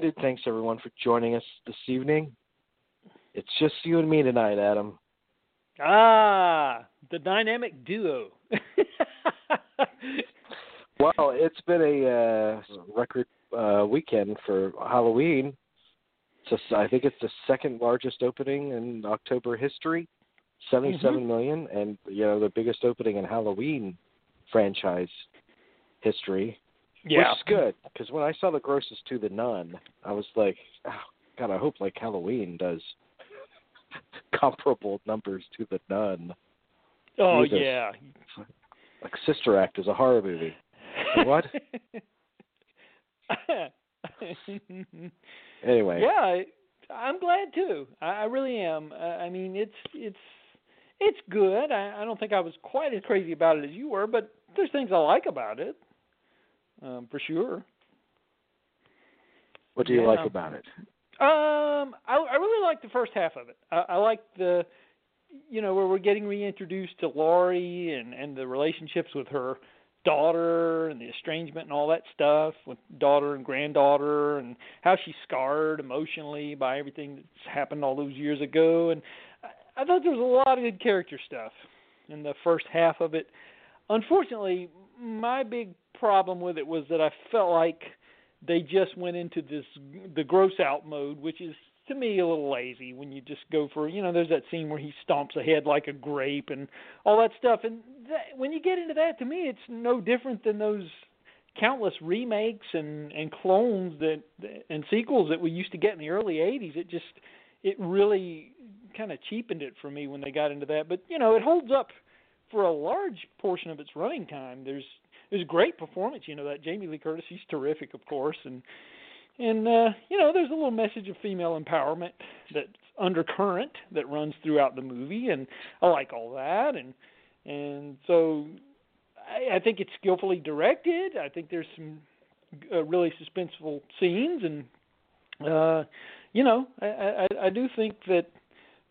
United, thanks everyone for joining us this evening. It's just you and me tonight, Adam. Ah, the dynamic duo. well, it's been a uh, record uh, weekend for Halloween. I think it's the second largest opening in October history, seventy-seven Mhm. million, and you know the biggest opening in Halloween franchise history. Yeah. Which is good because when I saw the grosses to the Nun, I was like, oh, God, I hope like Halloween does comparable numbers to the Nun. Oh Jesus. yeah. Like Sister Act is a horror movie. What? Anyway, yeah, I- I'm glad too. I, I really am. Uh, I mean, it's it's it's good. I, I don't think I was quite as crazy about it as you were, but there's things I like about it, um, for sure. what do you yeah. like about it? Um, I, I really like the first half of it. I, I like the, you know, where we're getting reintroduced to Laurie and and the relationships with her daughter and the estrangement and all that stuff with daughter and granddaughter and how she's scarred emotionally by everything that's happened all those years ago. And I, I thought there was a lot of good character stuff in the first half of it. Unfortunately, my big problem with it was that I felt like they just went into this the gross out mode, which is to me a little lazy when you just go for you know there's that scene where he stomps ahead like a grape and all that stuff. And that, when you get into that to me it's no different than those countless remakes and and clones that and sequels that we used to get in the early 80s it just it really kind of cheapened it for me when they got into that. But you know it holds up for a large portion of its running time. There's there's great performance you know that Jamie Lee Curtis she's terrific of course and and uh, you know, there's a little message of female empowerment that's undercurrent that runs throughout the movie, and I like all that. And and so I, I think it's skillfully directed. I think there's some uh, really suspenseful scenes, and uh, you know, I, I, I do think that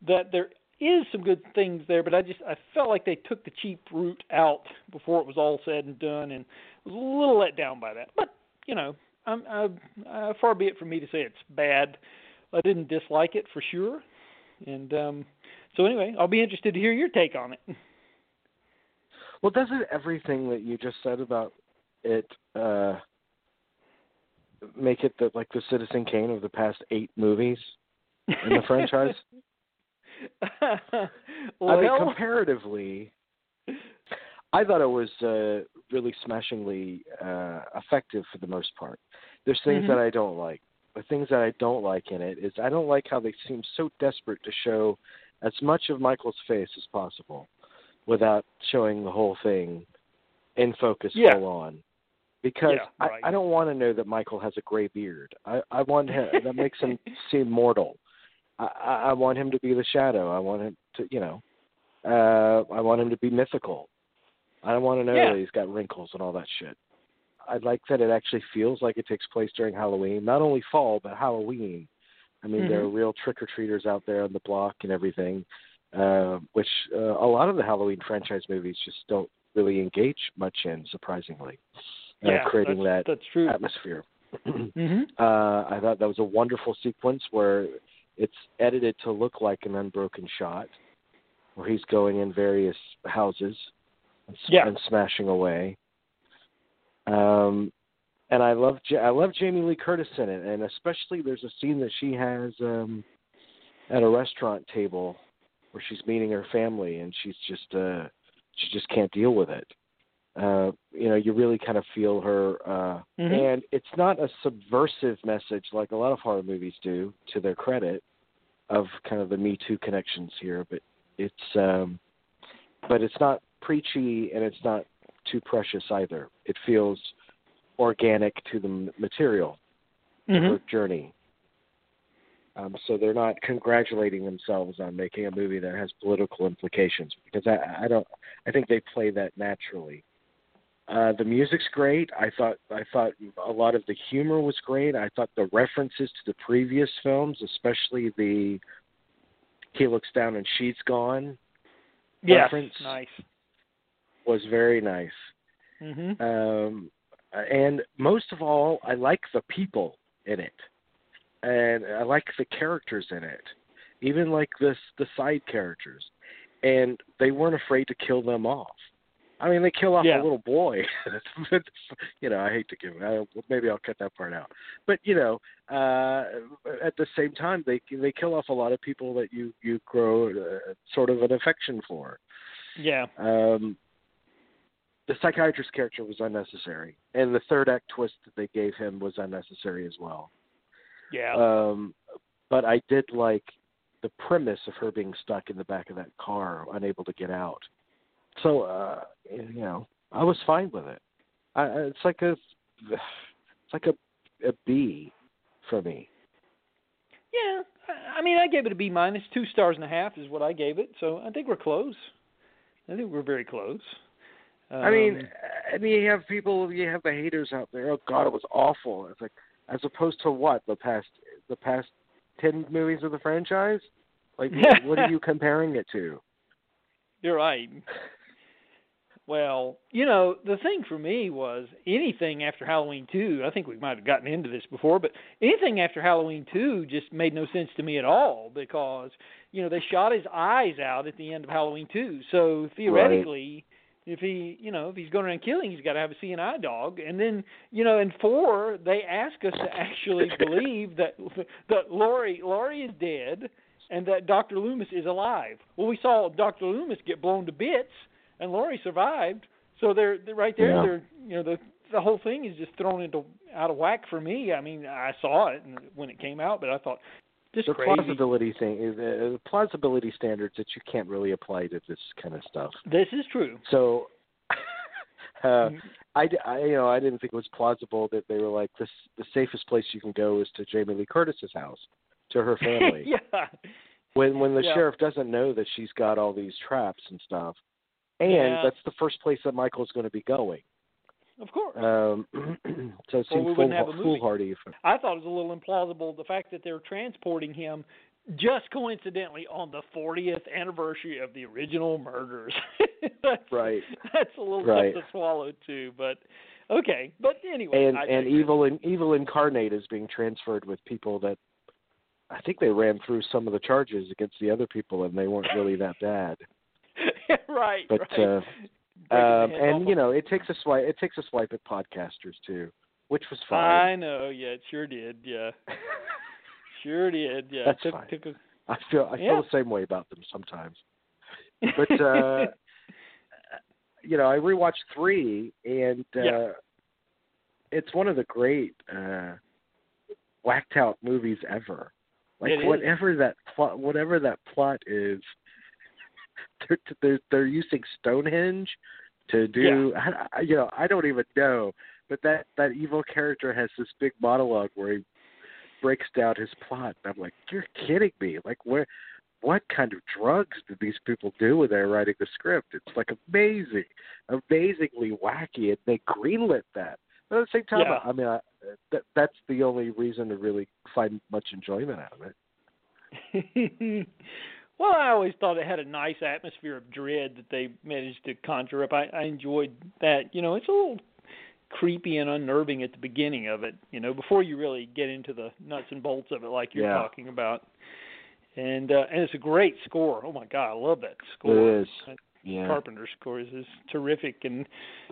that there is some good things there, but I just I felt like they took the cheap route out before it was all said and done, and was a little let down by that. But you know, I'm, I, uh, far be it from me to say it's bad. I didn't dislike it for sure, and um, so anyway, I'll be interested to hear your take on it. Well, doesn't everything that you just said about it uh, make it the like the Citizen Kane of the past eight movies in the franchise? Well, I mean, comparatively, I thought it was uh, really smashingly uh, effective for the most part. There's things Mhm. that I don't like. The things that I don't like in it is I don't like how they seem so desperate to show as much of Michael's face as possible without showing the whole thing in focus Yeah. full on. Because Yeah, right. I, I don't want to know that Michael has a gray beard. I, I want him that makes him seem mortal. I, I want him to be the shadow. I want him to, you know, uh, I want him to be mythical. I don't want to know Yeah. that he's got wrinkles and all that shit. I like that it actually feels like it takes place during Halloween, not only fall but Halloween. I mean, there are Mhm. real trick or treaters out there on the block and everything, uh, which uh, a lot of the Halloween franchise movies just don't really engage much in, surprisingly. Uh, yeah, creating that's, that that's true. atmosphere. hmm uh, I thought that was a wonderful sequence where it's edited to look like an unbroken shot, where he's going in various houses and, Yeah. and smashing away. Um, and I love Ja- I love Jamie Lee Curtis in it, and especially there's a scene that she has um, at a restaurant table where she's meeting her family, and she's just uh, she just can't deal with it. Uh, you know, you really kind of feel her, uh, Mhm. and it's not a subversive message like a lot of horror movies do, to their credit, of kind of the Me Too connections here. But it's, um, but it's not preachy and it's not too precious either. It feels organic to the material, hmm her journey. Um, so they're not congratulating themselves on making a movie that has political implications because I, I don't. I think they play that naturally. Uh, the music's great. I thought I thought a lot of the humor was great. I thought the references to the previous films, especially the "He looks down and she's gone," Yes, reference. nice. was very nice. hmm Um, and most of all, I like the people in it, and I like the characters in it, even like this the side characters, and they weren't afraid to kill them off. I mean, they kill off Yeah. a little boy. you know, I hate to give. It I, maybe I'll cut that part out. But you know, uh, at the same time, they they kill off a lot of people that you you grow uh, sort of an affection for. Yeah. Um, the psychiatrist character was unnecessary, and the third act twist that they gave him was unnecessary as well. Yeah. Um, but I did like the premise of her being stuck in the back of that car, unable to get out. So, uh, you know, I was fine with it. I, it's like a, it's like a, a B for me. Yeah, I- I mean, I gave it a B. Two stars and a half is what I gave it. So I think we're close. I think we're very close. Um, I mean, I mean, you have people, you have the haters out there. Oh God, it was awful. It's like, as opposed to what the past, the past ten movies of the franchise. Like, what are you comparing it to? you're right. Well, you know, the thing for me was anything after Halloween 2, I think we might have gotten into this before, but anything after Halloween 2 just made no sense to me at all because, you know, they shot his eyes out at the end of Halloween 2. So theoretically, if he, you know, if he's going around killing, he's got to have a eye dog. And then, you know, in 4, they ask us to actually believe that that Laurie Laurie is dead and that Dr. Loomis is alive. Well, we saw Dr. Loomis get blown to bits and Laurie survived. So they're, they're right there. Yeah. They're you know the the whole thing is just thrown into out of whack for me. I mean, I saw it when it came out, but I thought just the crazy. plausibility thing is uh, the plausibility standards that you can't really apply to this kind of stuff. This is true. So, uh, Mm, I, d- I- you know I didn't think it was plausible that they were like this. The safest place you can go is to Jamie Lee Curtis's house, to her family. yeah. When when the Yeah. sheriff doesn't know that she's got all these traps and stuff, and Yeah. that's the first place that Michael's going to be going. Of course. Um, so it Or we seemed wouldn't have a fool, foolhardy. I thought it was a little implausible the fact that they're transporting him just coincidentally on the 40th anniversary of the original murders. that's, Right. That's a little Right. tough to swallow too, but okay. But anyway, and I and evil and evil incarnate is being transferred with people that I think they ran through some of the charges against the other people and they weren't really that bad. right, But right. uh um and you know, it takes a swipe it takes a swipe at podcasters too, which was fine. I know, yeah, it sure did, yeah. Sure did, yeah. That's took fine. took a I feel I Yeah. feel the same way about them sometimes. But uh you know, I rewatched 3 and uh Yeah. it's one of the great uh whacked out movies ever. Like It is. whatever that plot, whatever that plot is, they're they're, they're using Stonehenge to do. I, I- you know, I don't even know, but that that evil character has this big monologue where he breaks down his plot. And I'm like, you're kidding me! Like where? What kind of drugs did these people do when they're writing the script? It's like amazing, amazingly wacky, and they greenlit that. But at the same time, Yeah. I mean, I, that, that's the only reason to really find much enjoyment out of it. well, I always thought it had a nice atmosphere of dread that they managed to conjure up. I, I enjoyed that. You know, it's a little creepy and unnerving at the beginning of it. You know, before you really get into the nuts and bolts of it, like you're Yeah. talking about. And uh, and it's a great score. Oh my God, I love that score. It is. Yeah. Carpenter's score is, is terrific, and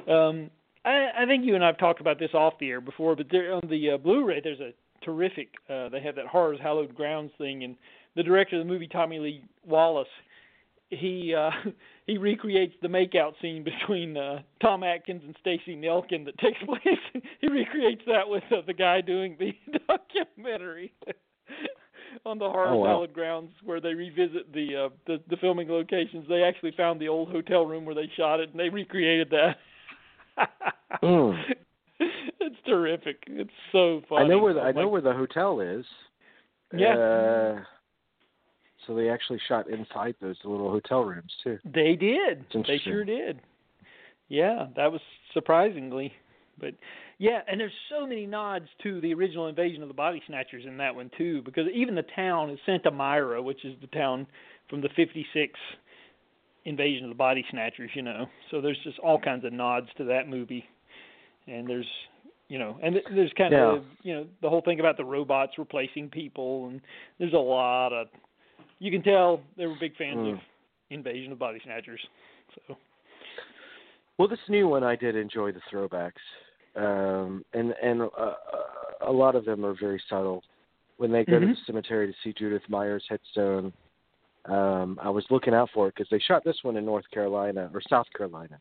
um, I, I think you and I've talked about this off the air before. But there, on the uh, Blu-ray, there's a terrific. Uh, they have that horrors hallowed grounds thing, and the director of the movie, Tommy Lee Wallace, he uh, he recreates the makeout scene between uh, Tom Atkins and Stacy Nelkin that takes place. he recreates that with uh, the guy doing the documentary. on the horror Oh, wow. grounds where they revisit the uh the, the filming locations. They actually found the old hotel room where they shot it and they recreated that. Mm. It's terrific. It's so funny. I know where the, Oh I know where the hotel is. Yeah. Uh, so they actually shot inside those little hotel rooms too. They did. They sure did. Yeah, that was surprisingly. But yeah, and there's so many nods to the original Invasion of the Body Snatchers in that one too, because even the town is Santa Mira, which is the town from the '56 Invasion of the Body Snatchers. You know, so there's just all kinds of nods to that movie, and there's you know, and there's kind Yeah. of you know the whole thing about the robots replacing people, and there's a lot of you can tell they were big fans Mm. of Invasion of Body Snatchers. So Well, this new one I did enjoy the throwbacks, um, and and uh, a lot of them are very subtle. When they go to Mhm. the cemetery to see Judith Myers' headstone, um, I was looking out for it because they shot this one in North Carolina or South Carolina,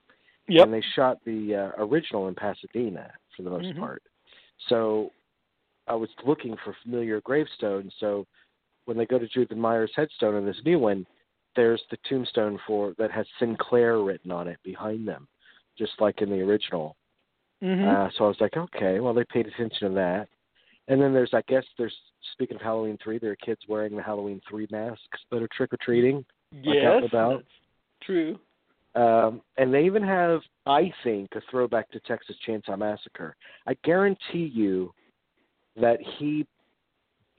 yep, and they shot the uh, original in Pasadena for the most Mhm. part. So I was looking for familiar gravestones. So when they go to Judith Myers' headstone in this new one, there's the tombstone for that has Sinclair written on it behind them, just like in the original. hmm Uh, so I was like, okay, well they paid attention to that. And then there's, I guess, there's speaking of Halloween three, there are kids wearing the Halloween three masks that are trick or treating. like yes, about. that's true. Um, and they even have, I think, a throwback to Texas Chainsaw Massacre. I guarantee you that he,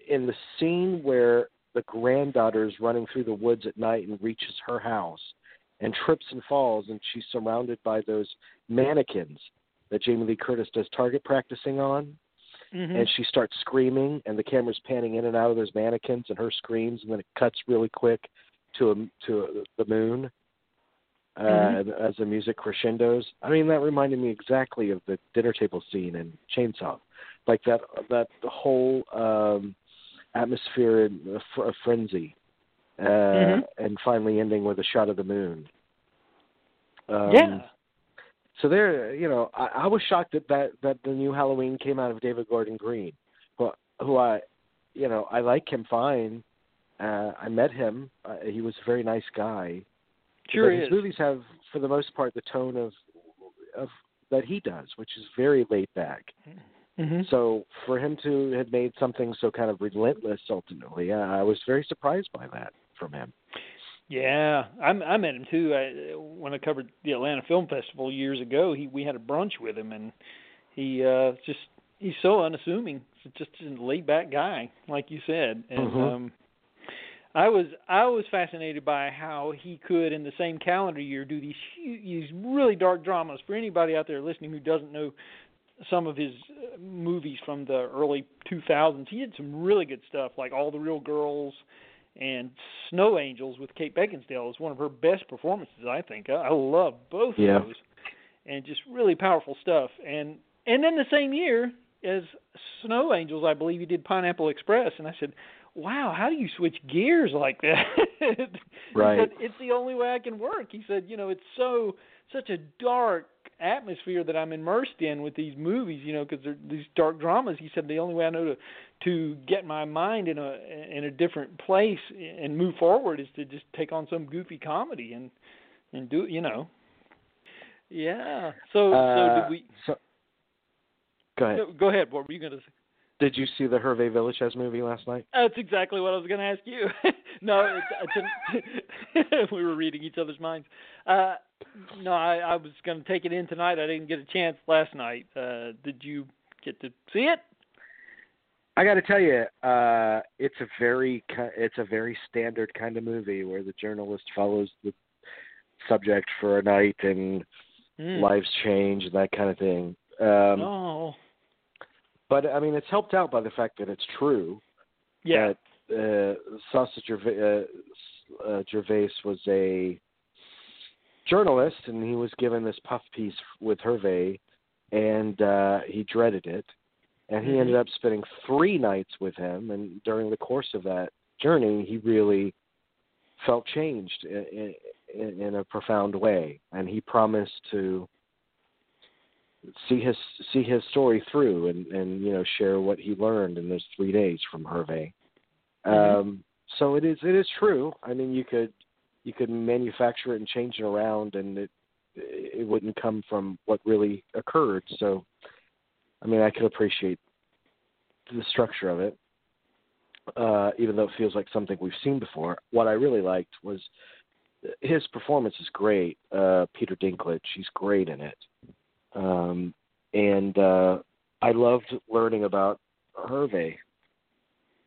in the scene where the granddaughter is running through the woods at night and reaches her house and trips and falls, and she's surrounded by those mannequins that Jamie Lee Curtis does target practicing on, hmm and she starts screaming, and the camera's panning in and out of those mannequins, and her screams, and then it cuts really quick to a, to a, the moon uh, Mhm. as the music crescendos. I mean, that reminded me exactly of the dinner table scene in Chainsaw, like that that the whole um, atmosphere and a, fr- a frenzy, uh, Mhm. and finally ending with a shot of the moon. Um, yeah. so there, you know, I, I was shocked that, that that the new Halloween came out of David Gordon Green, who, who I, you know, I like him fine. Uh, I met him. Uh, he was a very nice guy. Sure but is. his movies have, for the most part, the tone of of that he does, which is very laid back. Hmm So for him to have made something so kind of relentless, ultimately, uh, I was very surprised by that from him. Yeah, I'm, I met him too. I, when I covered the Atlanta Film Festival years ago, he we had a brunch with him, and he uh just he's so unassuming, He's just a laid back guy, like you said. And Mhm. um I was I was fascinated by how he could, in the same calendar year, do these huge, these really dark dramas. For anybody out there listening who doesn't know some of his uh, movies from the early 2000s, he did some really good stuff, like All the Real Girls and Snow Angels with Kate Beckinsale is one of her best performances, I think. I, I love both Yeah. of those, and just really powerful stuff. And and then the same year as Snow Angels, I believe he did Pineapple Express, and I said, "Wow, how do you switch gears like that?" Right. He said, "It's the only way I can work." He said, "You know, it's so such a dark atmosphere that I'm immersed in with these movies, you know, because they're these dark dramas." He said, "The only way I know to to get my mind in a in a different place and move forward is to just take on some goofy comedy and and do you know." Yeah. So so Uh, did we? so, go ahead. no, Go ahead. What were you going to say? Did you see the Hervé Villechaize movie last night? That's exactly what I was going to ask you. no, it's, it's we were reading each other's minds. Uh, no, I, I was going to take it in tonight. I didn't get a chance last night. Uh, did you get to see it? I got to tell you, uh, it's a very ki- it's a very standard kind of movie where the journalist follows the subject for a night and Mm. lives change and that kind of thing. Um, oh, But I mean, it's helped out by the fact that it's true. yeah. That uh, Sacha Gervasi, uh, uh, Gervasi was a journalist, and he was given this puff piece with Hervé, and uh, he dreaded it. And he Mhm. ended up spending three nights with him, and during the course of that journey, he really felt changed in, in, in a profound way, and he promised to see his see his story through and and you know share what he learned in those three days from Hervé. Mhm. Um, so it is it is true. I mean, you could you could manufacture it and change it around, and it it wouldn't come from what really occurred. So, I mean, I could appreciate the structure of it, uh, even though it feels like something we've seen before. What I really liked was his performance is great. Uh, Peter Dinklage, he's great in it, um, and uh, I loved learning about Hervé.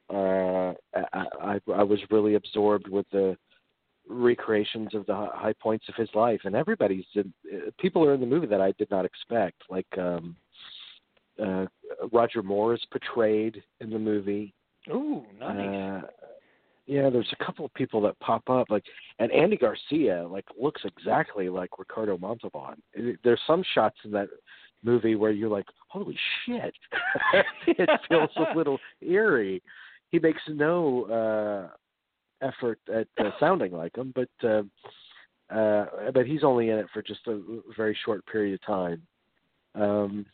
Uh, I, I, I was really absorbed with the recreations of the high points of his life, and everybody's in, uh, people are in the movie that I did not expect, like um, uh, Roger Moore is portrayed in the movie. Ooh, nice. Uh, yeah, there's a couple of people that pop up, like, and Andy Garcia, like, looks exactly like Ricardo Montalban. There's some shots in that movie where you're like, holy shit, it feels a little eerie. He makes no uh effort at uh, sounding like him, but uh, uh, but he's only in it for just a very short period of time. Um,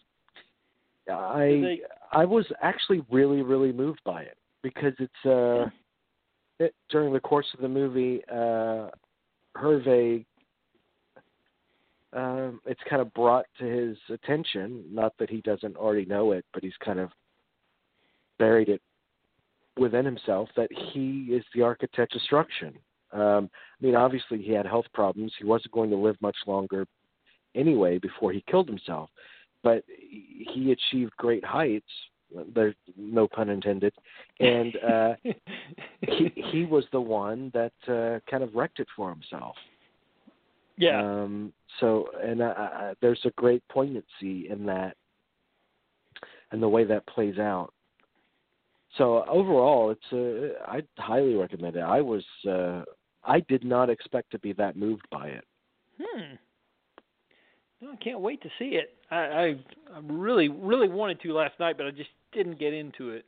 I I was actually really really moved by it because it's uh it, during the course of the movie uh Hervé um it's kind of brought to his attention not that he doesn't already know it but he's kind of buried it within himself that he is the architect of destruction um I mean obviously he had health problems. He wasn't going to live much longer anyway before he killed himself. But he achieved great heights there's no pun intended and uh he he was the one that uh kind of wrecked it for himself. Yeah. um so and uh, there's a great poignancy in that and the way that plays out so overall it's uh i highly recommend it i was uh i did not expect to be that moved by it Hmm. No, I can't wait to see it. I, I I really really wanted to last night, but I just didn't get into it.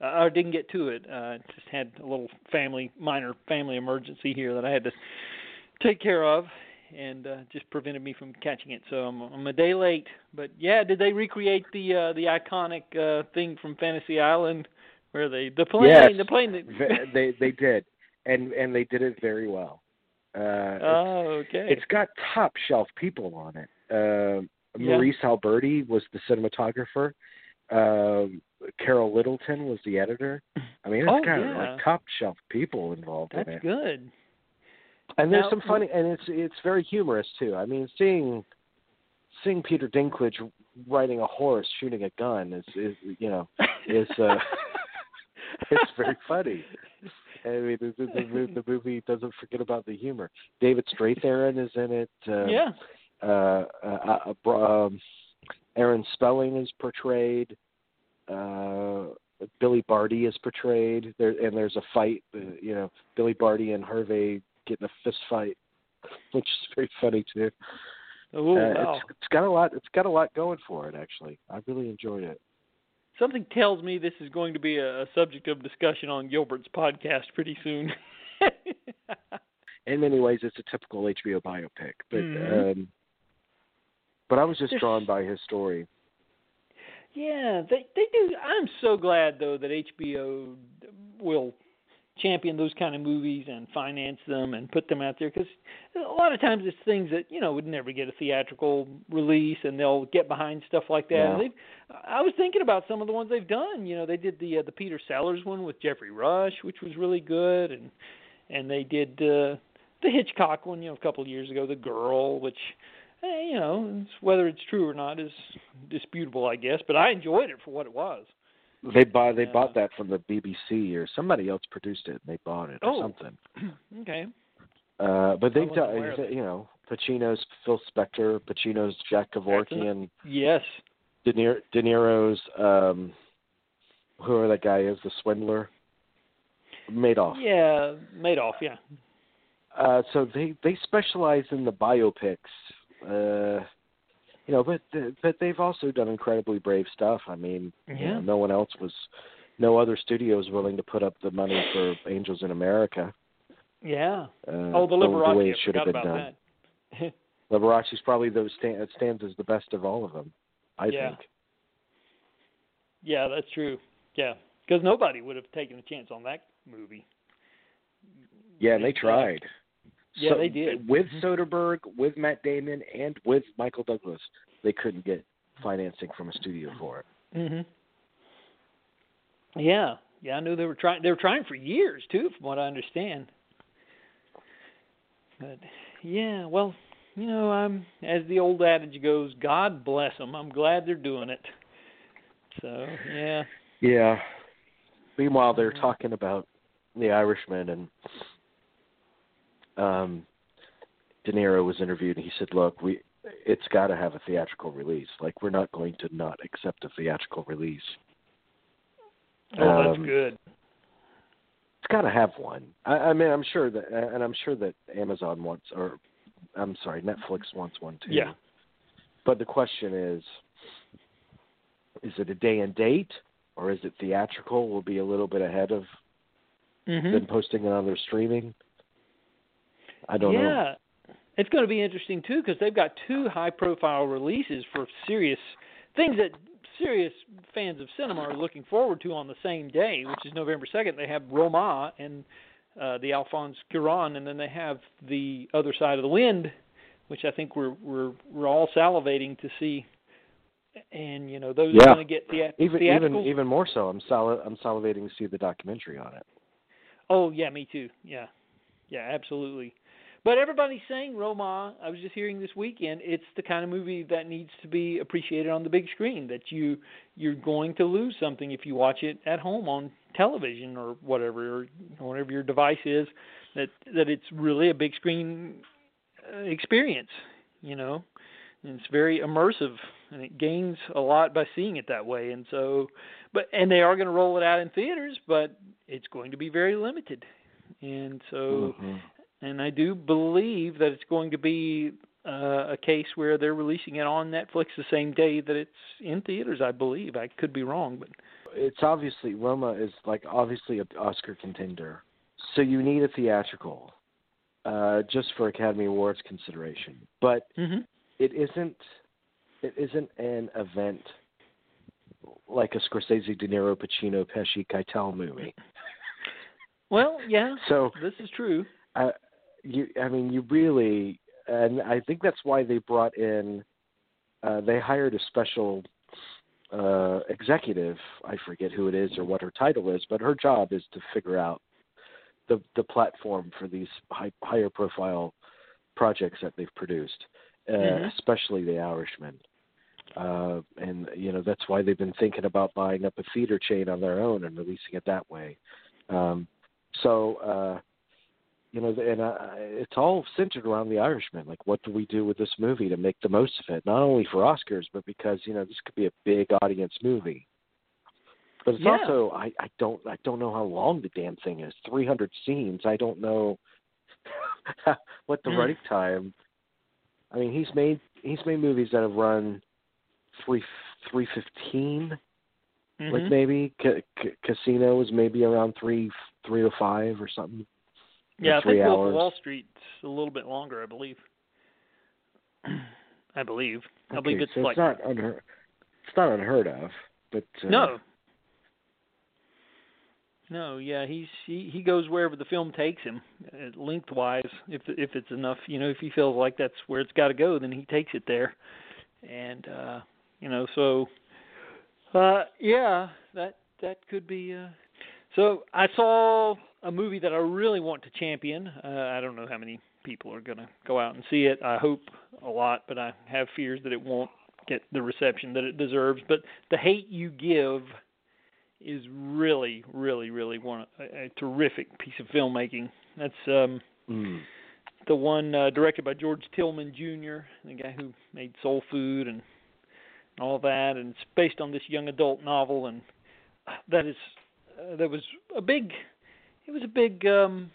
Uh, or didn't get to it. Uh just had a little family minor family emergency here that I had to take care of and uh just prevented me from catching it. So I'm I'm a day late. But yeah, did they recreate the uh the iconic uh thing from Fantasy Island where they the plane Yes. the plane that they they did and and they did it very well uh Oh, okay. it's got top shelf people on it. Um Yeah. Maryse Alberti was the cinematographer. Um, Carol Littleton was the editor. I mean, it's Oh, got yeah. like top shelf people involved That's in it. good. And there's Now- some funny, and it's it's very humorous too. I mean, seeing seeing Peter Dinklage riding a horse shooting a gun is is you know is uh it's very funny. I mean, the, the, the, the movie doesn't forget about the humor. David Strathairn is in it. Uh, yeah. uh, uh, uh, um, Aaron Spelling is portrayed. Uh, Billy Barty is portrayed. There and there's a fight. Uh, you know, Billy Barty and Hervé get in a fist fight, which is very funny too. Oh, uh, wow. it's, it's got a lot. It's got a lot going for it. Actually, I really enjoyed it. Something tells me this is going to be a, subject of discussion on Gilbert's podcast pretty soon. In many ways, it's a typical HBO biopic, but Mhm. um, but I was just There's- drawn by his story. yeah, they they do. I'm so glad though that HBO will champion those kind of movies and finance them and put them out there because a lot of times it's things that you know would never get a theatrical release and they'll get behind stuff like that. Yeah. And I was thinking about some of the ones they've done. You know, they did the uh, the Peter Sellers one with Geoffrey Rush, which was really good, and and they did uh, the Hitchcock one, you know, a couple of years ago, The Girl, which eh, you know, it's, whether it's true or not is disputable, I guess. But I enjoyed it for what it was. They bought they Yeah. bought that from the BBC or somebody else produced it and they bought it or Oh. something. okay. Uh, but they've done, you know, Pacino's Phil Spector, Pacino's Jack Kevorkian, Yes. De, Niro, De Niro's, um, whoever that guy is, the swindler, Madoff. Yeah, Madoff. Yeah. Uh, so they they specialize in the biopics, uh, you know, but but they've also done incredibly brave stuff. I mean, you know, no one else was, no other studio was willing to put up the money for Angels in America. Yeah. Uh, oh, the the Liberace. way it should have been done. Liberace's probably those stand, stands as the best of all of them. I Yeah. think. yeah, that's true. Yeah, because nobody would have taken a chance on that movie. Yeah, and they tried. Yeah, So- they did. With Mhm. Soderbergh, with Matt Damon, and with Michael Douglas, they couldn't get financing from a studio for it. Mhm. Yeah, yeah, I knew they were trying. They were trying for years too, from what I understand. But yeah, well, you know, I'm as the old adage goes, God bless them. I'm glad they're doing it. So yeah, Yeah. Meanwhile, they're Mhm. talking about The Irishman, and um, De Niro was interviewed, and he said, "Look, we it's got to have a theatrical release. Like we're not going to not accept a theatrical release. Oh, that's Um, good. It's got to have one. I, I mean, I'm sure that, and I'm sure that Amazon wants, or I'm sorry, Netflix wants one too. Yeah. But the question is, is it a day and date, or is it theatrical? Will be a little bit ahead of Mhm. them posting it on their streaming. I don't yeah. know. It's going to be interesting too because they've got two high-profile releases for serious things that serious fans of cinema are looking forward to on the same day, which is November second. They have Roma and uh, the Alfonso Cuarón, and then they have the Other Side of the Wind, which I think we're we're we're all salivating to see. And you know those Yeah. are going to get thea- Even theatrical. even even more so, I'm sal- I'm salivating to see the documentary on it. Oh yeah, me too. Yeah, yeah, absolutely. But everybody's saying Roma. I was just hearing this weekend. It's the kind of movie that needs to be appreciated on the big screen. That you you're going to lose something if you watch it at home on television or whatever, or whatever your device is. That that it's really a big screen uh, experience. You know, and it's very immersive, and it gains a lot by seeing it that way. And so, but and they are going to roll it out in theaters, but it's going to be very limited. And so, Mhm. And I do believe that it's going to be uh, a case where they're releasing it on Netflix the same day that it's in theaters. I believe I could be wrong, but It's obviously Roma is like obviously an Oscar contender, so you need a theatrical, uh, just for Academy Awards consideration. But hmm it isn't it isn't an event like a Scorsese, De Niro, Pacino, Pesci, Keitel movie. well, yeah, So this is true. uh, you, I mean, you really, and I think that's why they brought in, uh, they hired a special uh, executive. I forget who it is or what her title is, but her job is to figure out the the platform for these high, higher profile projects that they've produced, uh, Mhm. especially The Irishman. Uh, and you know that's why they've been thinking about buying up a theater chain on their own and releasing it that way. Um, so uh, you know, and uh, it's all centered around the Irishman. Like, what do we do with this movie to make the most of it? Not only for Oscars, but because you know this could be a big audience movie. But it's Yeah. also I, I don't I don't know how long the damn thing is. Three hundred scenes. I don't know what the Mm. running time. I mean, he's made he's made movies that have run three three fifteen. Like Mhm. maybe Ca- Ca- Casino was maybe around three three oh five or something. Yeah, I think Wolf of. Wall Street's a little bit longer. I believe. I believe. I believe Okay, it's so like it's not unheard. It's not unheard of, but uh, No. No, yeah, he's he he goes wherever the film takes him, uh, lengthwise. If if it's enough, you know, if he feels like that's where it's got to go, then he takes it there. And uh, you know, so uh yeah, that that could be uh So I saw a movie that I really want to champion. Uh, I don't know how many people are going to go out and see it. I hope a lot, but I have fears that it won't get the reception that it deserves. But The Hate You Give is really, really, really one a, a terrific piece of filmmaking. That's um Mm. the one uh, directed by George Tillman Jr., the guy who made Soul Food and all that, and it's based on this young adult novel, and that is uh, that was a big, it was a big um,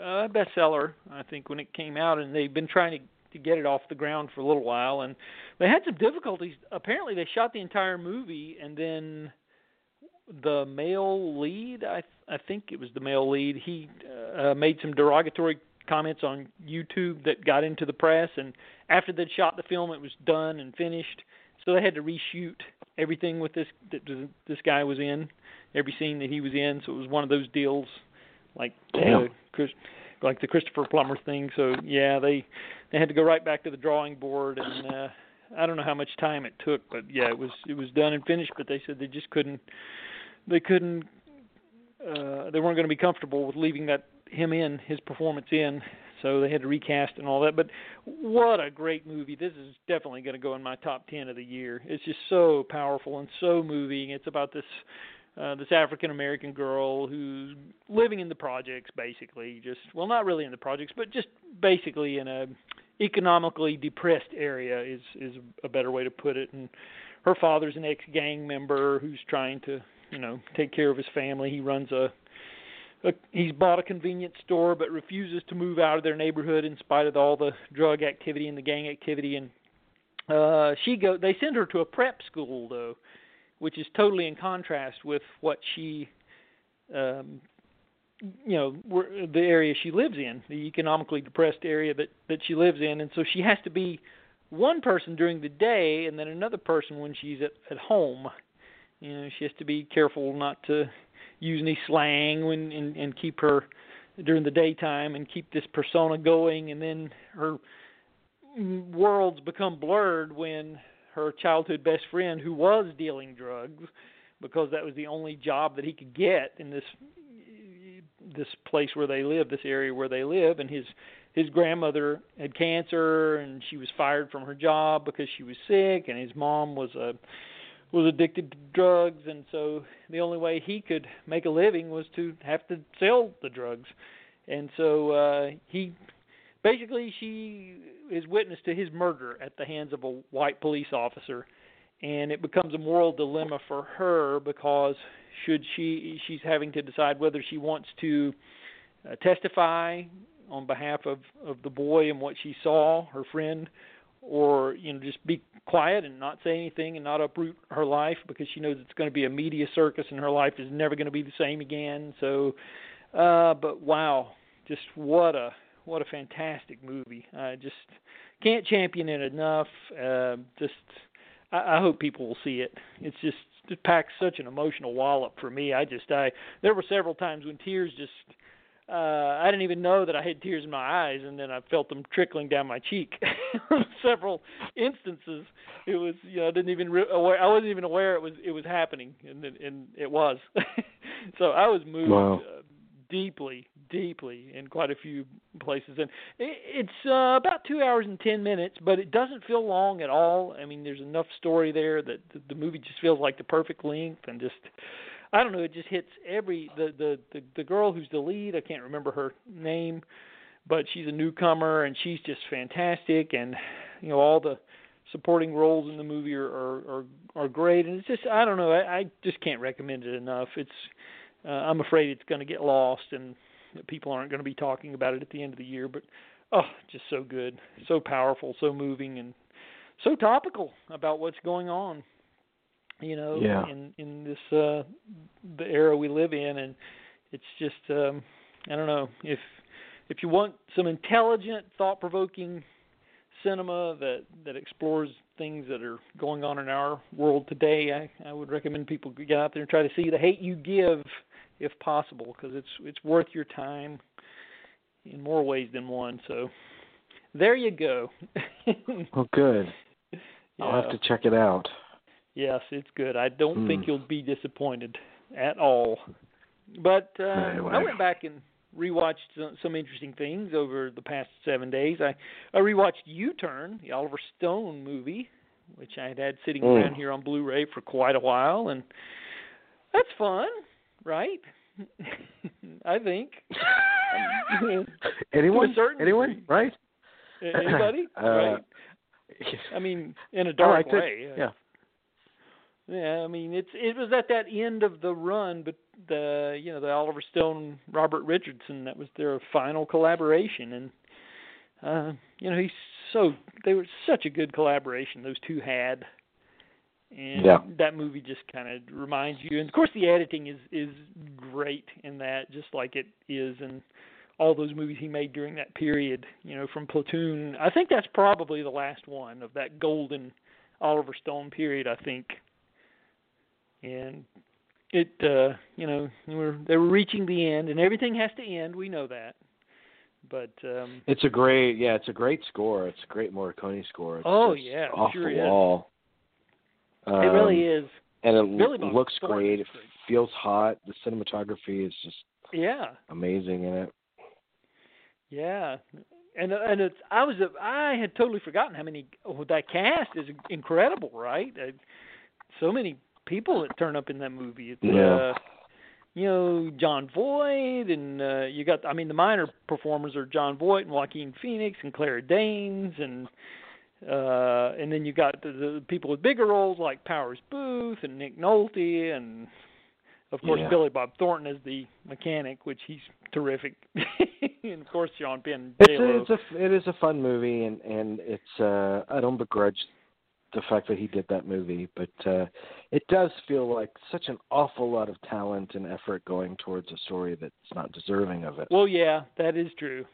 uh, bestseller, I think, when it came out, and they've been trying to to get it off the ground for a little while, and they had some difficulties. Apparently, they shot the entire movie, and then the male lead, I I think it was the male lead, he uh, made some derogatory comments on YouTube that got into the press, and after they'd shot the film, it was done and finished, so they had to reshoot everything with this that this guy was in, every scene that he was in. So it was one of those deals, like Damn. the Chris, like the Christopher Plummer thing. So yeah, they they had to go right back to the drawing board, and uh, I don't know how much time it took, but yeah, it was it was done and finished. But they said they just couldn't they couldn't uh, they weren't going to be comfortable with leaving that him in his performance in so they had to recast and all that. But what a great movie. This is definitely going to go in my top 10 of the year. It's just so powerful and so moving. It's about this uh, this African American girl who's living in the projects basically. Just well not really in the projects but just basically in a economically depressed area is is a better way to put it. And her father's an ex gang member who's trying to you know take care of his family. He runs a he's bought a convenience store but refuses to move out of their neighborhood in spite of all the drug activity and the gang activity and uh she go they send her to a prep school though which is totally in contrast with what she um you know the area she lives in, the economically depressed area that that she lives in, and so she has to be one person during the day and then another person when she's at at home. You know, she has to be careful not to use any slang when and, and keep her during the daytime and keep this persona going, and then her worlds become blurred when her childhood best friend, who was dealing drugs, because that was the only job that he could get in this this place where they live, this area where they live, and his his grandmother had cancer and she was fired from her job because she was sick, and his mom was a was addicted to drugs, and so the only way he could make a living was to have to sell the drugs, and so uh, he basically she is witness to his murder at the hands of a white police officer and it becomes a moral dilemma for her because should she she's having to decide whether she wants to uh, testify on behalf of of the boy and what she saw her friend or you know just be quiet and not say anything and not uproot her life because she knows it's going to be a media circus and her life is never going to be the same again so uh but wow just what a what a fantastic movie i just can't champion it enough uh just I, I hope people will see it. It's just it packs such an emotional wallop for me. I just I there were several times when tears just uh I didn't even know that I had tears in my eyes and then I felt them trickling down my cheek. several instances it was you know I didn't even re- aware I wasn't even aware it was it was happening and and it was. so I was moved wow. uh, deeply deeply in quite a few places and it's uh, about 2 hours and 10 minutes but it doesn't feel long at all i mean there's enough story there that the, the movie just feels like the perfect length and just i don't know it just hits every the the the, the girl who's the lead i can't remember her name but she's a newcomer and she's just fantastic and you know all the supporting roles in the movie are are are, are great and it's just i don't know i, I just can't recommend it enough it's uh, I'm afraid it's going to get lost and people aren't going to be talking about it at the end of the year. But oh, just so good, so powerful, so moving, and so topical about what's going on. You know, yeah. in in this uh the era we live in, and it's just um I don't know if if you want some intelligent, thought-provoking cinema that that explores things that are going on in our world today, I, I would recommend people get out there and try to see The Hate you Give if possible, because it's it's worth your time in more ways than one. So there you go. well good. Yeah. I'll have to check it out. Yes, it's good. I don't Hmm. think you'll be disappointed at all. But uh, Anyway. I went back and rewatched some, some interesting things over the past seven days. I I rewatched U-Turn, the Oliver Stone movie, which I had had sitting Mm. around here on Blu-ray for quite a while, and that's fun, right? I think. Anyone? Anyone? degree. Right? Anybody? Uh, right. I mean, in a dark it. way. Yeah. Yeah, I mean it's it was at that end of the run, but the you know the Oliver Stone Robert Richardson that was their final collaboration, and uh, you know he's so they were such a good collaboration those two had, and Yeah. that movie just kind of reminds you, and of course the editing is is great in that, just like it is in all those movies he made during that period. You know, from Platoon, I think that's probably the last one of that golden Oliver Stone period. I think and it uh you know were they were reaching the end and everything has to end we know that but um It's a great, yeah, it's a great score. It's a great Morricone score. It's Oh, yeah, off sure the is. wall. it really Um, is and it Billy l- looks great. It feels hot. The cinematography is just yeah amazing in it. yeah and and it's i was i had totally forgotten how many oh, that cast is incredible right so many people that turn up in that movie it's Yeah. uh you know Jon Voight, and uh, you got I mean the minor performers are Jon Voight and Joaquin Phoenix and Claire Danes, and uh, and then you got the, the people with bigger roles like Powers Boothe and Nick Nolte, and of course Yeah. Billy Bob Thornton as the mechanic, which he's terrific, and of course Sean Penn. It's a, it's a it is a fun movie, and and it's uh I don't begrudge the fact that he did that movie, but uh it does feel like such an awful lot of talent and effort going towards a story that's not deserving of it. Well, yeah, that is true.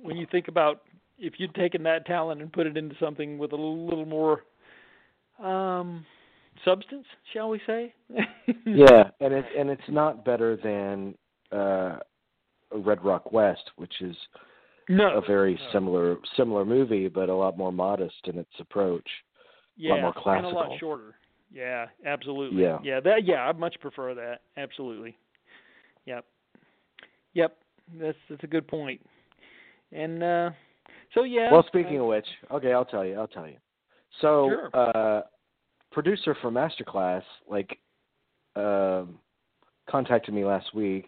When you think about if you'd taken that talent and put it into something with a little, little more um substance, shall we say? yeah, and it and it's not better than uh Red Rock West, which is No. a very no. similar similar movie, but a lot more modest in its approach. Yeah, more and a lot shorter. Yeah, absolutely. Yeah. Yeah, that yeah, I much prefer that. Absolutely. Yep. Yep. That's that's a good point. And uh so yeah. Well, speaking uh, of which, okay, I'll tell you. I'll tell you. So, Sure. uh, producer for Masterclass, like, um, contacted me last week,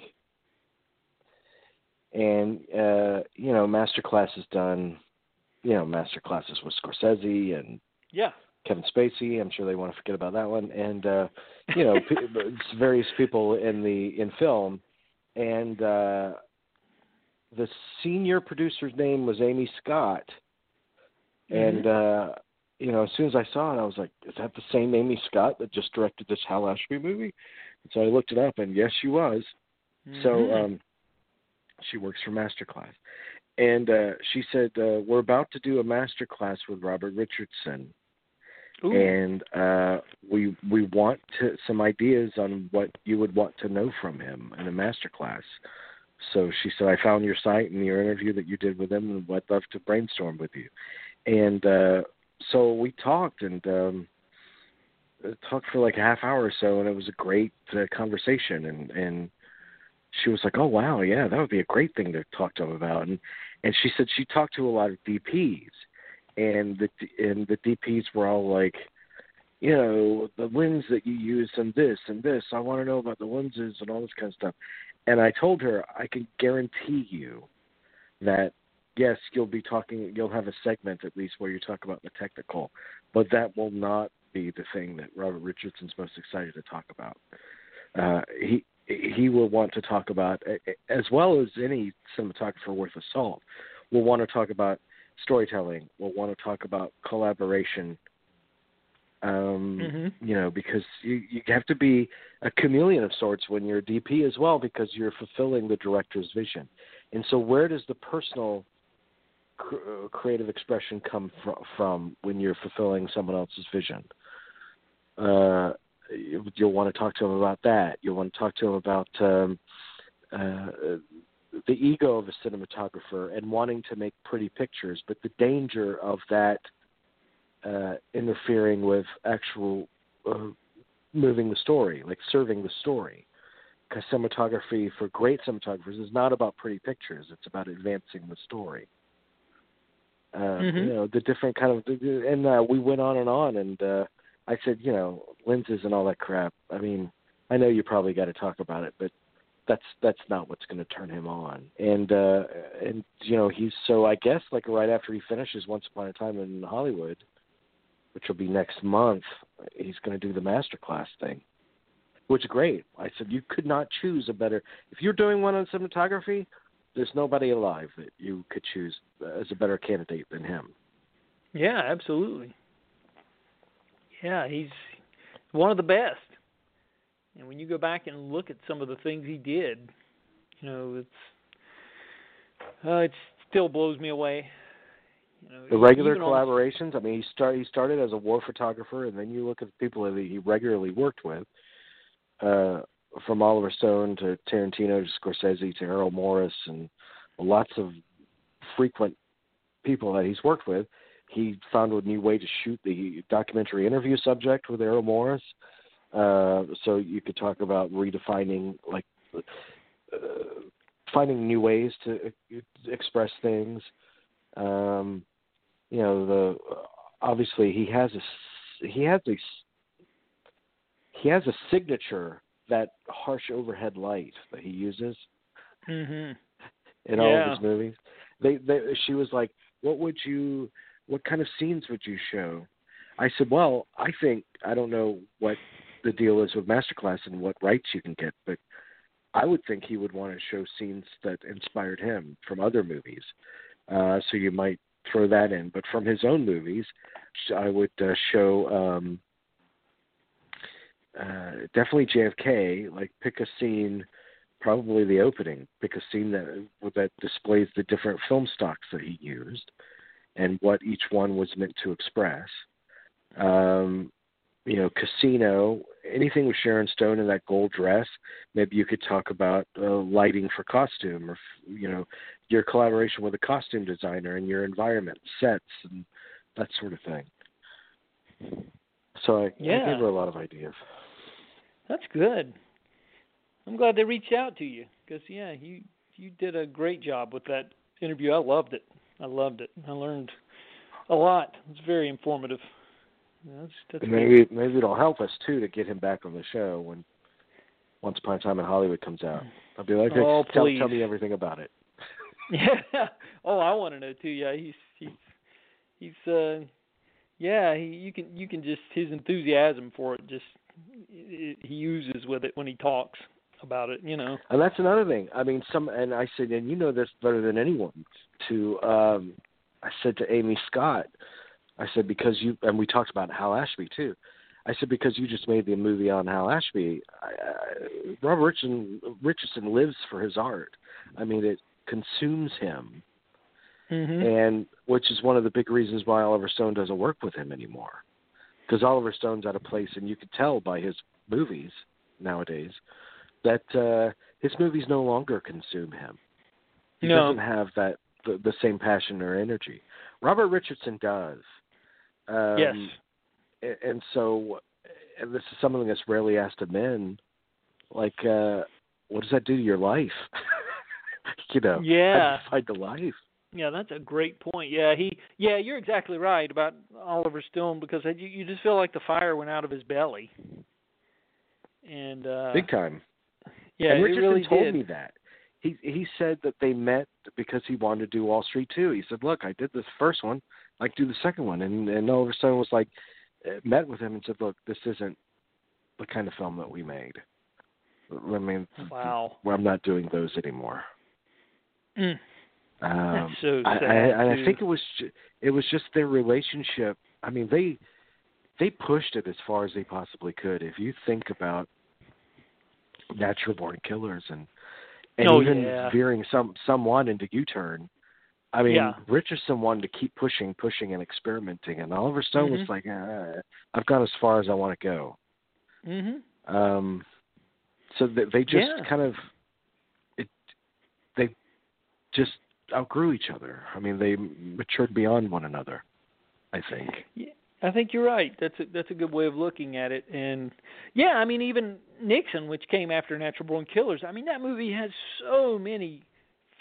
and uh, you know, Masterclass has done, you know, Masterclasses with Scorsese and yeah. Kevin Spacey. I'm sure they want to forget about that one, and uh, you know, various people in the in film, and uh, the senior producer's name was Amy Scott, and uh, you know, as soon as I saw it, I was like, "Is that the same Amy Scott that just directed this Hal Ashby movie?" And so I looked it up, and yes, she was. So Mhm. um, she works for Masterclass, and uh, she said uh, we're about to do a masterclass with Robert Richardson Ooh. and uh, we we want to, some ideas on what you would want to know from him in a master class. So she said, I found your site and your interview that you did with him, and I'd love to brainstorm with you. And uh, so we talked and um, talked for like a half hour or so, and it was a great uh, conversation. And and she was like, "Oh wow, yeah, that would be a great thing to talk to him about." And and she said she talked to a lot of DPs, and the and the DPs were all like, you know, the lens that you use and this and this. I want to know about the lenses and all this kind of stuff. And I told her I can guarantee you that yes, you'll be talking. You'll have a segment at least where you talk about the technical, but that will not be the thing that Robert Richardson's most excited to talk about. Uh, he he will want to talk about as well as any cinematographer worth of salt will want to talk about storytelling We'll want to talk about collaboration. Um Mhm. you know because you you have to be a chameleon of sorts when you're a dp as well because you're fulfilling the director's vision. And so where does the personal cr- uh, creative expression come fr- from when you're fulfilling someone else's vision? Uh you- you'll want to talk to him about that. You'll want to talk to him about um uh the ego of a cinematographer and wanting to make pretty pictures, but the danger of that uh, interfering with actual uh, moving the story, like serving the story. Because cinematography, for great cinematographers, is not about pretty pictures; it's about advancing the story. Uh, Mhm. You know the different kind of, and uh, we went on and on, and uh, I said, you know, lenses and all that crap. I mean, I know you probably got to talk about it, but that's that's not what's going to turn him on. And uh and you know, he's so I guess like right after he finishes Once Upon a Time in Hollywood, which will be next month, he's going to do the master class thing. Which is great. I said you could not choose a better if you're doing one on cinematography, there's nobody alive that you could choose as a better candidate than him. Yeah, absolutely. Yeah, he's one of the best. And when you go back and look at some of the things he did, you know, it's uh, it still blows me away. You know, The regular even on- collaborations. I mean, he start he started as a war photographer, and then you look at the people that he regularly worked with, uh, from Oliver Stone to Tarantino to Scorsese to Errol Morris, and lots of frequent people that he's worked with. He found a new way to shoot the documentary interview subject with Errol Morris. Uh, so you could talk about redefining, like, uh, finding new ways to uh, express things. Um, you know, the obviously he has a he has a he has a signature that harsh overhead light that he uses Mhm. in all of his movies. They, they she was like, "What would you what kind of scenes would you show?" I said, "Well, I think I don't know what the deal is with Masterclass and what rights you can get, but I would think he would want to show scenes that inspired him from other movies. Uh, so you might throw that in. But from his own movies, I would uh, show um, uh, definitely JFK. Like pick a scene, probably the opening. Pick a scene that that displays the different film stocks that he used and what each one was meant to express. Um, you know, Casino, anything with Sharon Stone in that gold dress. Maybe you could talk about uh, lighting for costume, or you know, your collaboration with a costume designer and your environment, sets, and that sort of thing. So I, Yeah. I gave her a lot of ideas. That's good. I'm glad they reached out to you because yeah, you you did a great job with that interview. I loved it. I loved it. I learned a lot. It's very informative. That's that's maybe maybe it'll help us too to get him back on the show when Once Upon a Time in Hollywood comes out. I'll be like, Oh, tell, tell me everything about it. Yeah. Oh, I want to know too. Yeah, he's he's he's uh yeah, he you can you can just his enthusiasm for it just he he uses with it when he talks about it, you know. And that's another thing. I mean, some and I said, and you know this better than anyone. To um, I said to Amy Scott, I said because you and we talked about Hal Ashby too. I said because you just made the movie on Hal Ashby. I, I, Robert Richardson, Richardson lives for his art. I mean, it consumes him, Mhm. and which is one of the big reasons why Oliver Stone doesn't work with him anymore. Because Oliver Stone's out of place, and you could tell by his movies nowadays that uh, his movies no longer consume him. He No. doesn't have that the, the same passion or energy. Robert Richardson does. Um, yes. a- And so, and this is something that's rarely asked of men. Like, uh, what does that do to your life? you know, Yeah. how do you find the life? Yeah, that's a great point. Yeah, he yeah, you're exactly right about Oliver Stone because you you just feel like the fire went out of his belly. And uh Big time. yeah, and Richardson really told did. me that. He he said that they met because he wanted to do Wall Street too. He said, "Look, I did this first one, like do the second one." And and Oliver Stone was like, met with him and said, "Look, this isn't the kind of film that we made. I mean, Wow. well, I'm not doing those anymore." Mm. Um, That's so I, sad, I, I think it was it was just their relationship. I mean, they they pushed it as far as they possibly could. If you think about natural born killers and and Oh, even yeah. veering some someone into U-turn. I mean, Yeah. Richardson wanted to keep pushing, pushing, and experimenting, and Oliver Stone Mhm. was like, uh, "I've gone as far as I want to go." Mhm. Um, so they, they just Yeah. kind of it, they just outgrew each other. I mean, they matured beyond one another. I think. Yeah, I think you're right. That's a that's a good way of looking at it. And yeah, I mean even Nixon, which came after Natural Born Killers. I mean that movie has so many.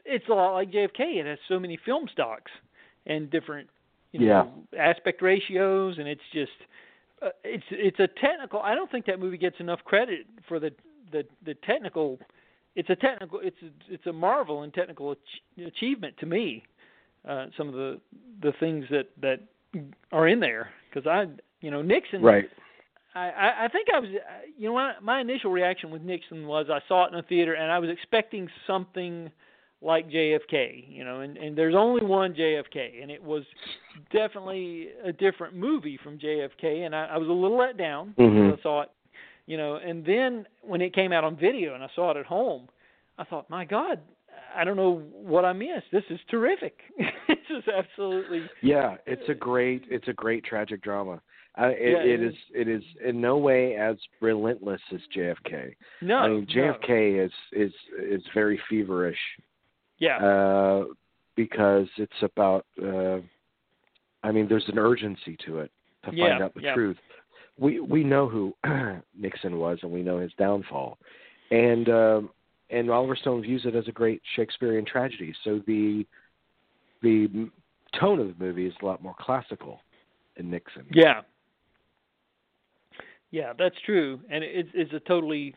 It's a lot like JFK. It has so many film stocks and different, you know, aspect ratios, and it's just uh, it's it's a technical. I don't think that movie gets enough credit for the the the technical. It's a technical. It's a, it's a marvel in technical ach- achievement to me. Uh, some of the the things that that are in there because I, you know, Nixon. Right. I, I I think I was, uh, you know, my, my initial reaction with Nixon was I saw it in a theater and I was expecting something like JFK, you know, and and there's only one JFK, and it was definitely a different movie from JFK, and I, I was a little let down. Mhm. I saw it, you know, and then when it came out on video and I saw it at home, I thought, my God, I don't know what I missed. This is terrific. this is absolutely Yeah, it's a great it's a great tragic drama. Uh, it, Yeah, it is it is in no way as relentless as JFK. no. I mean, no. JFK is is is very feverish Yeah. uh, because it's about. Uh, I mean, there's an urgency to it to Yeah, find out the yeah. truth. We we know who Nixon was, and we know his downfall, and um, and Oliver Stone views it as a great Shakespearean tragedy. So the the tone of the movie is a lot more classical in Nixon. Yeah. Yeah, that's true, and it's it's a totally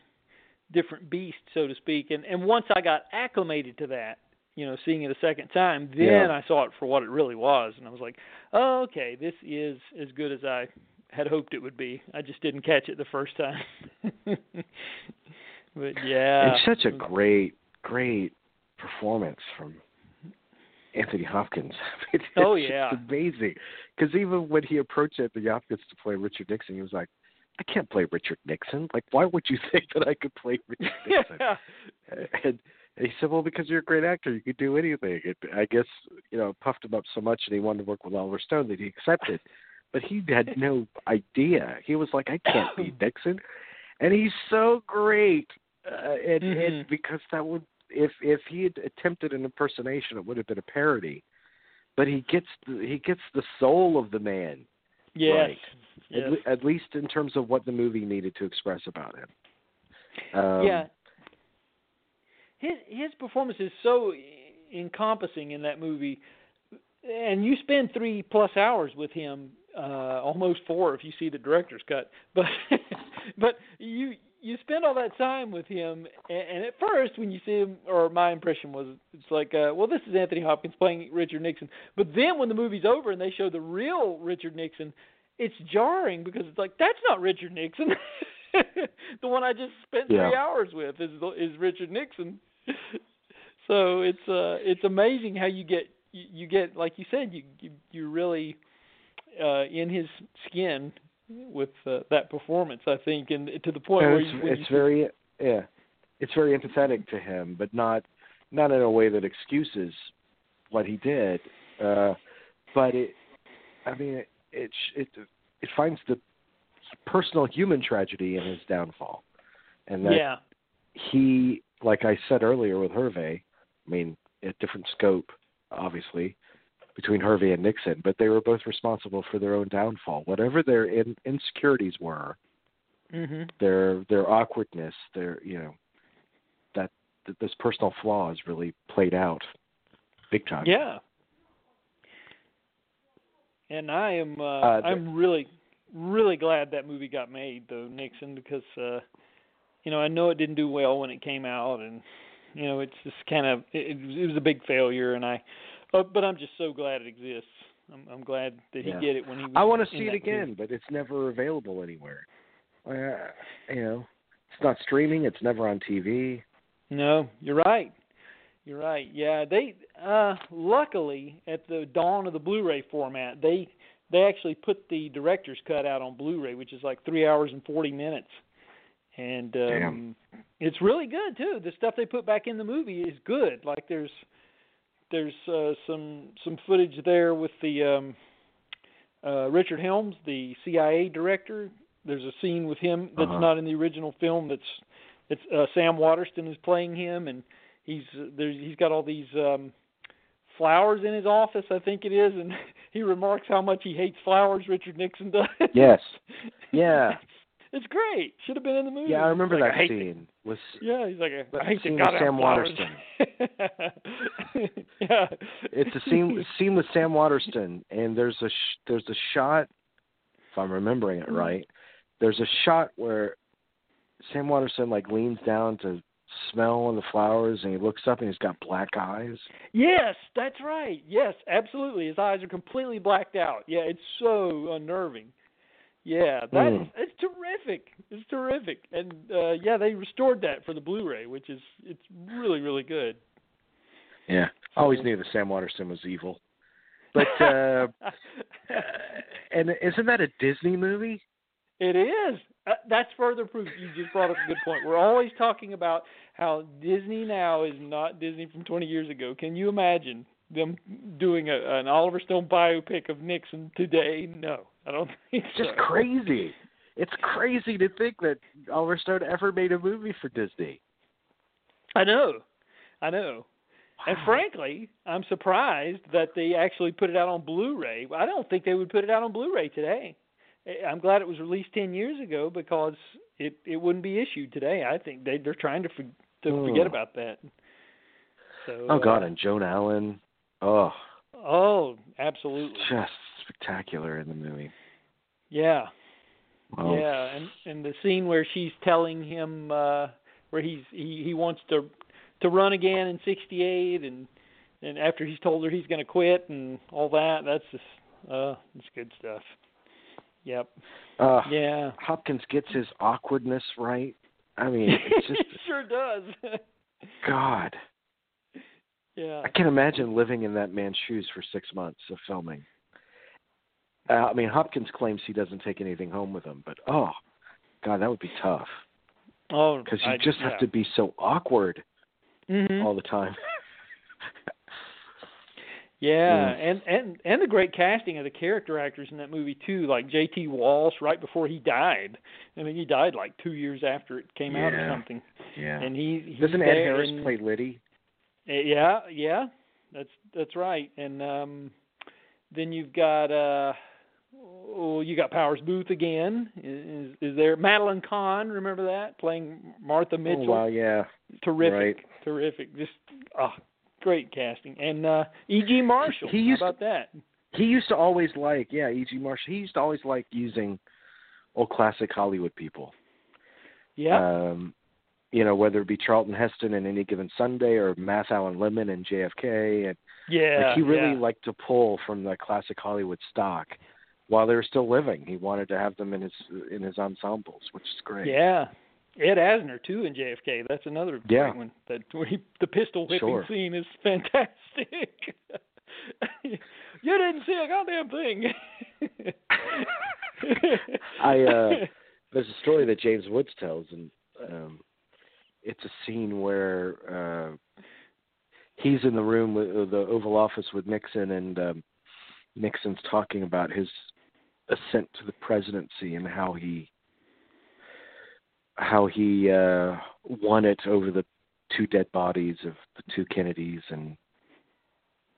different beast, so to speak. And and once I got acclimated to that, you know, seeing it a second time, then Yeah. I saw it for what it really was, and I was like, oh, okay, this is as good as I had hoped it would be. I just didn't catch it the first time. but yeah, it's such a great, great performance from Anthony Hopkins. I mean, Oh, yeah. just amazing. Because even when he approached Anthony Hopkins to play Richard Nixon, he was like, "I can't play Richard Nixon. Like, why would you think that I could play Richard Nixon?" yeah. and, and he said, "Well, because you're a great actor, you could do anything." It, I guess you know, puffed him up so much, and he wanted to work with Oliver Stone that he accepted. But he had no idea. He was like, "I can't be Nixon," and he's so great. Uh, and, and Mhm. because that would, if if he had attempted an impersonation, it would have been a parody. But he gets the, he gets the soul of the man, Yes. Right. Yes. at, at least in terms of what the movie needed to express about him. Um, yeah. His his performance is so encompassing in that movie, and you spend three plus hours with him, uh, almost four if you see the director's cut. But but you you spend all that time with him, and, and at first when you see him, or my impression was, it's like, uh, well, this is Anthony Hopkins playing Richard Nixon. But then when the movie's over and they show the real Richard Nixon, it's jarring because it's like that's not Richard Nixon. the one I just spent Yeah. three hours with is is Richard Nixon. so it's uh it's amazing how you get you, you get like you said you you you're really uh in his skin with uh, that performance I think and to the point And where it's, you, it's you very yeah, it's very empathetic to him, but not not in a way that excuses what he did. Uh, but it, I mean, it it it, it finds the personal human tragedy in his downfall, and that yeah he, like I said earlier with Hervé, I mean, a different scope, obviously, between Hervé and Nixon, but they were both responsible for their own downfall. Whatever their in, insecurities were, mhm their their awkwardness, their you know, that, that those personal flaws really played out big time. yeah and I am uh, Uh, I'm really really glad that movie got made though Nixon because uh you know I know it didn't do well when it came out and you know it's just kind of it, it was a big failure and I uh, but I'm just so glad it exists I'm I'm glad that he Yeah. did it when he was I want to see it again, movie. but it's never available anywhere. Uh, you know, it's not streaming. It's never on TV. No, you're right. You're right. Yeah, they uh luckily at the dawn of the Blu-ray format, they they actually put the director's cut out on Blu-ray, which is like 3 hours and 40 minutes. And um Damn. it's really good too. The stuff they put back in the movie is good. Like there's there's uh some some footage there with the um uh Richard Helms, the CIA director. There's a scene with him that's Uh-huh. not in the original film that's it's uh, Sam Waterston is playing him, and he's uh, there's he's got all these um flowers in his office, I think it is, and he remarks how much he hates flowers. Richard Nixon does. Yes. Yeah. it's, great. Should have been in the movie. Yeah, I remember like, that I scene. Was yeah, he's like, I, hate scene with Sam flowers. yeah. it's a scene scene with Sam Waterston, and there's a sh- there's a shot, if I'm remembering it right. There's a shot where Sam Waterston like leans down to smell of the flowers, and he looks up and he's got black eyes. Yes, that's right. Yes, absolutely. His eyes are completely blacked out. Yeah, it's so unnerving. Yeah, that's Mm. it's terrific. It's terrific. And uh yeah, they restored that for the Blu-ray, which is it's really really good. Yeah, I always knew that Sam Waterston was evil. But uh, and isn't that a Disney movie? it is. Uh, that's further proof. You just brought up a good point. We're always talking about how Disney now is not Disney from 20 years ago. Can you imagine them doing a, an Oliver Stone biopic of Nixon today? No, I don't think It's just crazy. It's crazy to think that Oliver Stone ever made a movie for Disney. I know, I know. And frankly, I'm surprised that they actually put it out on Blu-ray. I don't think they would put it out on Blu-ray today. I'm glad it was released 10 years ago because it it wouldn't be issued today. I think they they're trying to for, to Hmm. forget about that. So Oh God, uh, and Joan Allen. Oh, oh, absolutely. just spectacular in the movie. Yeah. Yeah, and and the scene where she's telling him uh where he's he he wants to to run again in '68, and and after he's told her he's going to quit and all that. That's just uh, it's good stuff. Yep. Uh, yeah. Hopkins gets his awkwardness right. I mean, it's just he sure does. God. Yeah. I can't imagine living in that man's shoes for six months of filming. Uh, I mean, Hopkins claims he doesn't take anything home with him, but oh, God, that would be tough. Oh, because you I, just yeah. have to be so awkward mm-hmm. all the time. Yeah, Mm. and and and the great casting of the character actors in that movie too, like J.T. Walsh right before he died. I mean, he died like two years after it came out or something. yeah. And he Doesn't Ed Harris and- play Liddy? Uh, Yeah, yeah, that's that's right. And um then you've got uh oh, you got Powers Boothe again. Is is there Madeline Kahn? Remember that playing Martha Mitchell? Oh, wow, yeah. terrific, right. terrific. Just ah, great casting. And uh E.G. Marshall. He used How about that? He used to always like, yeah, E.G. Marshall. He used to always like using old classic Hollywood people. Yeah, Um, you know, whether it be Charlton Heston in Any Given Sunday or Matthau and Lemmon and JFK, and yeah. like he really yeah. liked to pull from the classic Hollywood stock while they were still living. He wanted to have them in his in his ensembles, which is great. Yeah. Ed Asner too in JFK. That's another Yeah. great one. That he, the pistol whipping Sure. scene is fantastic. you didn't see a goddamn thing. I, uh, There's a story that James Woods tells, and um, it's a scene where uh, he's in the room with uh, the Oval Office with Nixon, and um, Nixon's talking about his ascent to the presidency and how he how he uh, won it over the two dead bodies of the two Kennedys, and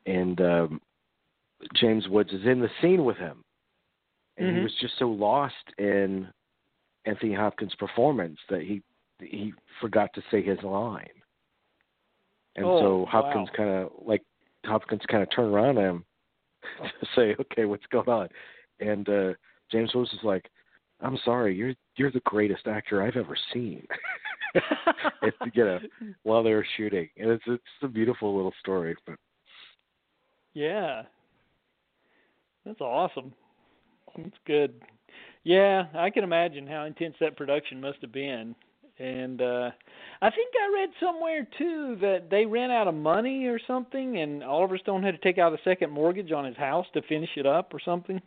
and um, James Woods is in the scene with him, and Mhm. he was just so lost in Anthony Hopkins' performance that he he forgot to say his line, and Oh, so Hopkins wow. kind of like Hopkins kind of turned around at him to say, "Okay, what's going on?" And uh James Woods is like, "I'm sorry, you're you're the greatest actor I've ever seen." it's, you know, while they were shooting, and it's it's a beautiful little story. But yeah. That's awesome. That's good. Yeah, I can imagine how intense that production must have been. And uh I think I read somewhere too that they ran out of money or something and Oliver Stone had to take out a second mortgage on his house to finish it up or something.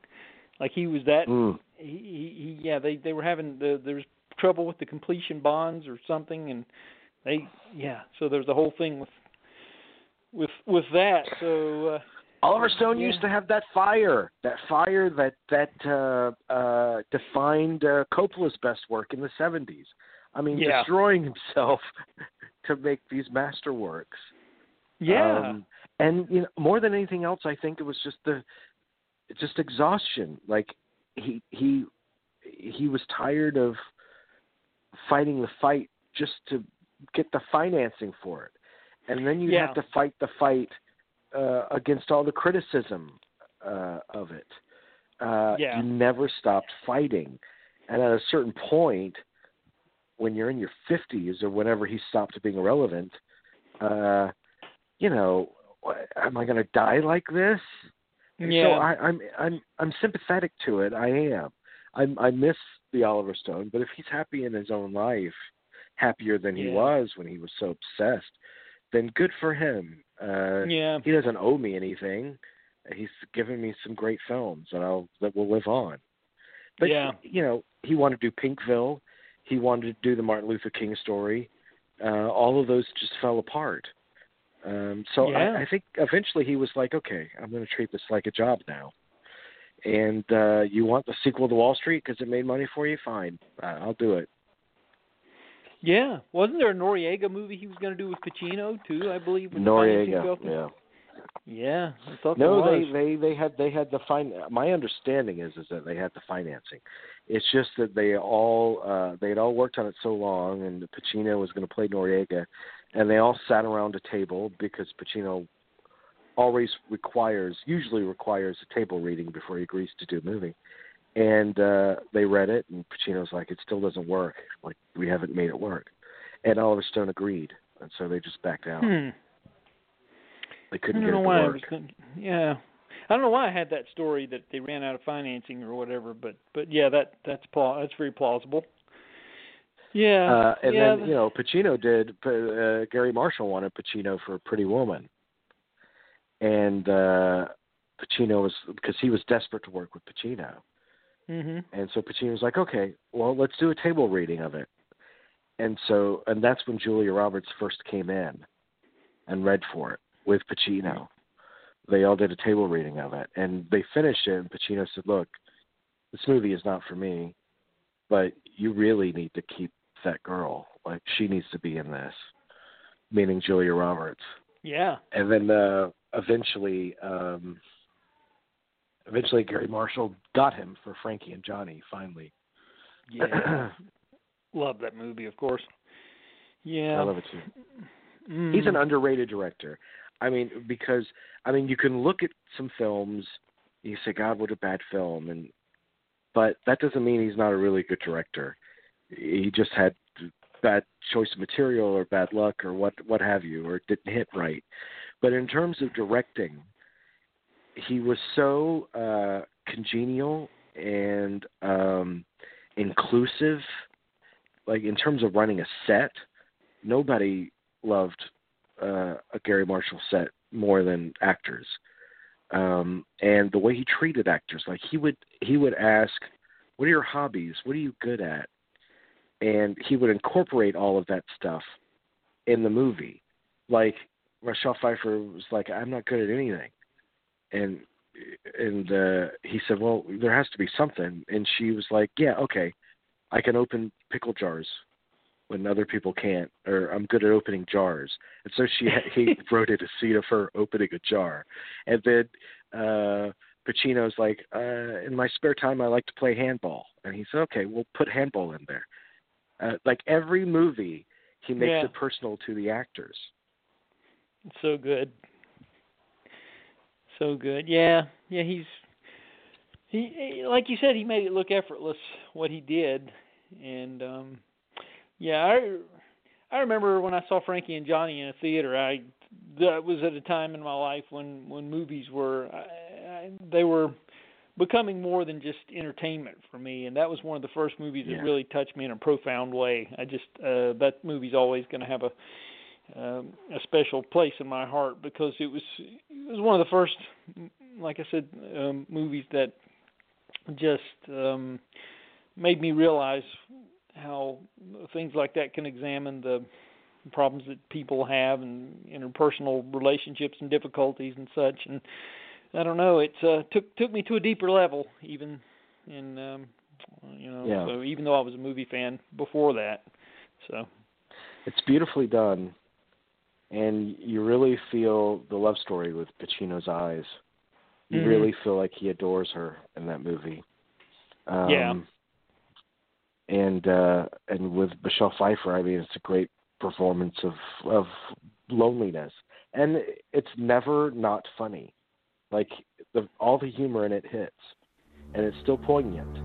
Like he was that mm, he, he, yeah, they they were having the there was trouble with the completion bonds or something and they yeah, so there's a whole thing with with with that. So uh Oliver Stone Yeah. used to have that fire, that fire that that uh, uh, defined uh, Coppola's best work in the '70s. I mean, Yeah. destroying himself to make these masterworks. yeah. Um, and you know, more than anything else, I think it was just the just exhaustion. Like he he he was tired of fighting the fight just to get the financing for it, and then you Yeah. have to fight the fight uh, against all the criticism uh, of it. Uh, Yeah. You never stopped fighting, and at a certain point, when you're in your fifties or whenever he stopped being relevant, uh, you know, am I going to die like this? Yeah. So I, I'm I'm I'm sympathetic to it. I am. I'm, I miss the Oliver Stone, but if he's happy in his own life, happier than he was when he was so obsessed, then good for him. Uh, yeah. He doesn't owe me anything. He's given me some great films that I'll that will live on. But Yeah. you know, he wanted to do Pinkville. He wanted to do the Martin Luther King story. Uh, all of those just fell apart. Um, so Yeah. I, I think eventually he was like, okay, I'm going to treat this like a job now. And uh, you want the sequel to Wall Street because it made money for you? Fine, uh, I'll do it. Yeah. Wasn't there a Noriega movie he was going to do with Pacino too? I believe. Noriega, yeah. Yeah. I thought No, they they they had they had the fin. My understanding is is that they had the financing. It's just that they all uh they had all worked on it so long, and Pacino was going to play Noriega, and they all sat around a table because Pacino always requires usually requires a table reading before he agrees to do a movie. And uh they read it, and Pacino's like, "It still doesn't work. Like we haven't made it work." and Oliver Stone agreed, and so they just backed out. Hmm. They couldn't get it to work. thinking, yeah. I don't know why I had that story that they ran out of financing or whatever, but but yeah, that that's that's very plausible. Yeah. Uh, and yeah, then you know Pacino did. Uh, Garry Marshall wanted Pacino for Pretty Woman, and uh, Pacino was because he was desperate to work with Pacino, Mhm. and so Pacino was like, okay, well let's do a table reading of it, and so and that's when Julia Roberts first came in, and read for it with Pacino. They all did a table reading of it, and they finished it. And Pacino said, "Look, this movie is not for me, but you really need to keep that girl. Like she needs to be in this." Meaning Julia Roberts. Yeah. And then uh, eventually, um, eventually Garry Marshall got him for Frankie and Johnny. Finally, Yeah. Love that movie, of course. Yeah. I love it too. Mm. He's an underrated director. I mean, because I mean, you can look at some films, you say, "God, what a bad film," and but that doesn't mean he's not a really good director. He just had bad choice of material or bad luck or what what have you, or it didn't hit right. But in terms of directing, he was so uh, congenial and um, inclusive. Like in terms of running a set, nobody loved uh, a Garry Marshall set more than actors. Um, and the way he treated actors, like he would he would ask, "What are your hobbies? What are you good at?" And he would incorporate all of that stuff in the movie. Like Michelle Pfeiffer was like, "I'm not good at anything," and and uh, he said, "Well, there has to be something." And she was like, "Yeah, okay, I can open pickle jars." when other people can't, or I'm good at opening jars. And so she he wrote in a scene of her opening a jar, and then uh, Pacino's like, uh, in my spare time I like to play handball, and he said, okay, we'll put handball in there. Uh, like every movie, he makes Yeah. it personal to the actors. so good. So good. Yeah. Yeah, he's he like you said he made it look effortless what he did and um yeah, I I remember when I saw Frankie and Johnny in a theater, I that was at a time in my life when when movies were I, I, they were becoming more than just entertainment for me and that was one of the first movies Yeah. that really touched me in a profound way. I just uh that movie's always going to have a um, a special place in my heart because it was it was one of the first, like I said, um, movies that just um, made me realize how things like that can examine the problems that people have and interpersonal relationships and difficulties and such. And I don't know, it uh, took took me to a deeper level, even in um, you know. Yeah. So even though I was a movie fan before that, so It's beautifully done, and you really feel the love story with Pacino's eyes. You Mhm. really feel like he adores her in that movie. Um, Yeah. And uh, and with Michelle Pfeiffer, I mean, it's a great performance of of loneliness, and it's never not funny. Like the all the humor in it hits, and it's still poignant.